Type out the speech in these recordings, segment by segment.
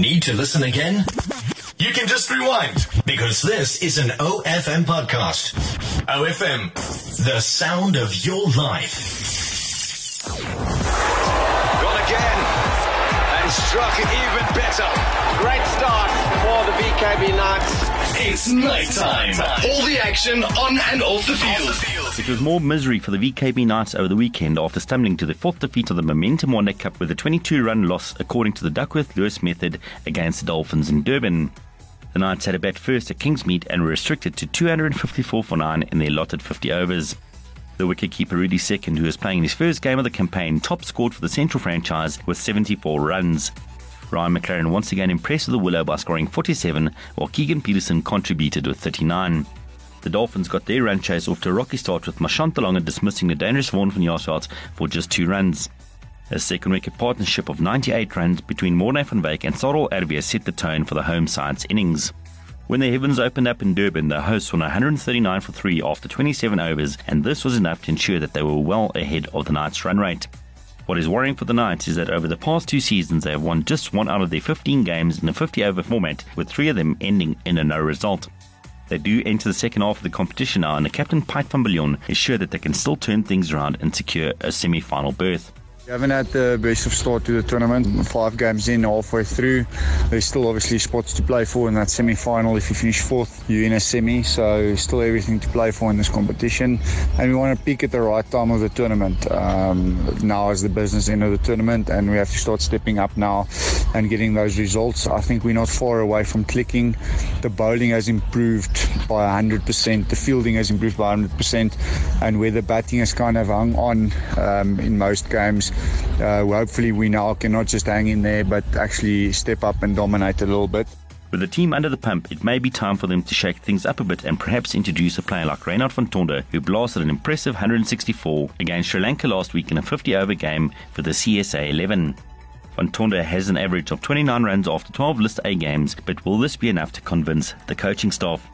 Need to listen again? You can just rewind because this is an OFM podcast. OFM, the sound of your life. Gone again and struck even better. Great start for the VKB Knights. It's Knight Time. All the action on and off the field. It was more misery for the VKB Knights over the weekend after stumbling to the fourth defeat of the Momentum One-Day Cup with a 22 run loss, according to the Duckworth Lewis method, against the Dolphins in Durban. The Knights had a bat first at Kingsmead and were restricted to 254 for 9 in their allotted 50 overs. The wicketkeeper Rudi Second, who was playing his first game of the campaign, top scored for the Central franchise with 74 runs. Ryan McLaren once again impressed with the Willow by scoring 47, while Keegan Petersen contributed with 39. The Dolphins got their run chase off to a rocky start with Marchant de Lange dismissing the dangerous Vaughan van Jaarsveld for just two runs. A second wicket partnership of 98 runs between Morne van Wyk and Sarel Erwee set the tone for the home side's innings. When the heavens opened up in Durban, the hosts won 139 for 3 after 27 overs, and this was enough to ensure that they were well ahead of the Knights' run rate. What is worrying for the Knights is that over the past two seasons they have won just one out of their 15 games in a 50 over format, with three of them ending in a no result. They do enter the second half of the competition now, and the captain Pite van Biljon is sure that they can still turn things around and secure a semi final berth. Haven't had the best of start to the tournament. Five games in, halfway through. There's still obviously spots to play for in that semi-final. If you finish fourth, you're in a semi, so still everything to play for in this competition. And we want to peak at the right time of the tournament. Um, now is the business end of the tournament, and we have to start stepping up now and getting those results. I think we're not far away from clicking. The bowling has improved by 100%. The fielding has improved by 100%, and where the batting has kind of hung on um, in most games uh, hopefully we now can not just hang in there but actually step up and dominate a little bit. With the team under the pump, it may be time for them to shake things up a bit and perhaps introduce a player like Raynard van Tonder, who blasted an impressive 164 against Sri Lanka last week in a 50 over game for the CSA 11. Van Tonder has an average of 29 runs after 12 List A games, but will this be enough to convince the coaching staff?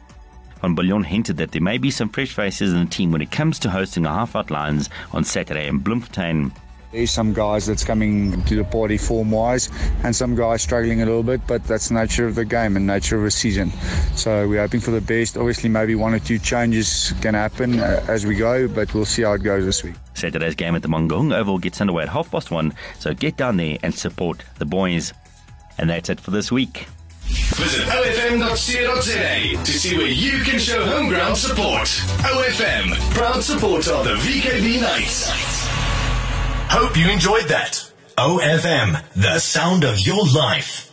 Van Biljon hinted that there may be some fresh faces in the team when it comes to hosting the Highveld Lions on Saturday in Bloemfontein. There's some guys that's coming to the party form wise, and some guys struggling a little bit, but that's the nature of the game and nature of a season. So we're hoping for the best. Obviously, maybe one or two changes can happen uh, as we go, but we'll see how it goes this week. Saturday's game at the Mangaung Oval gets underway at half past one, so get down there and support the boys. And that's it for this week. Visit OFM.co.za to see where you can show home ground support. OFM, proud supporter of the VKB Knights. Hope you enjoyed that. OFM, the sound of your life.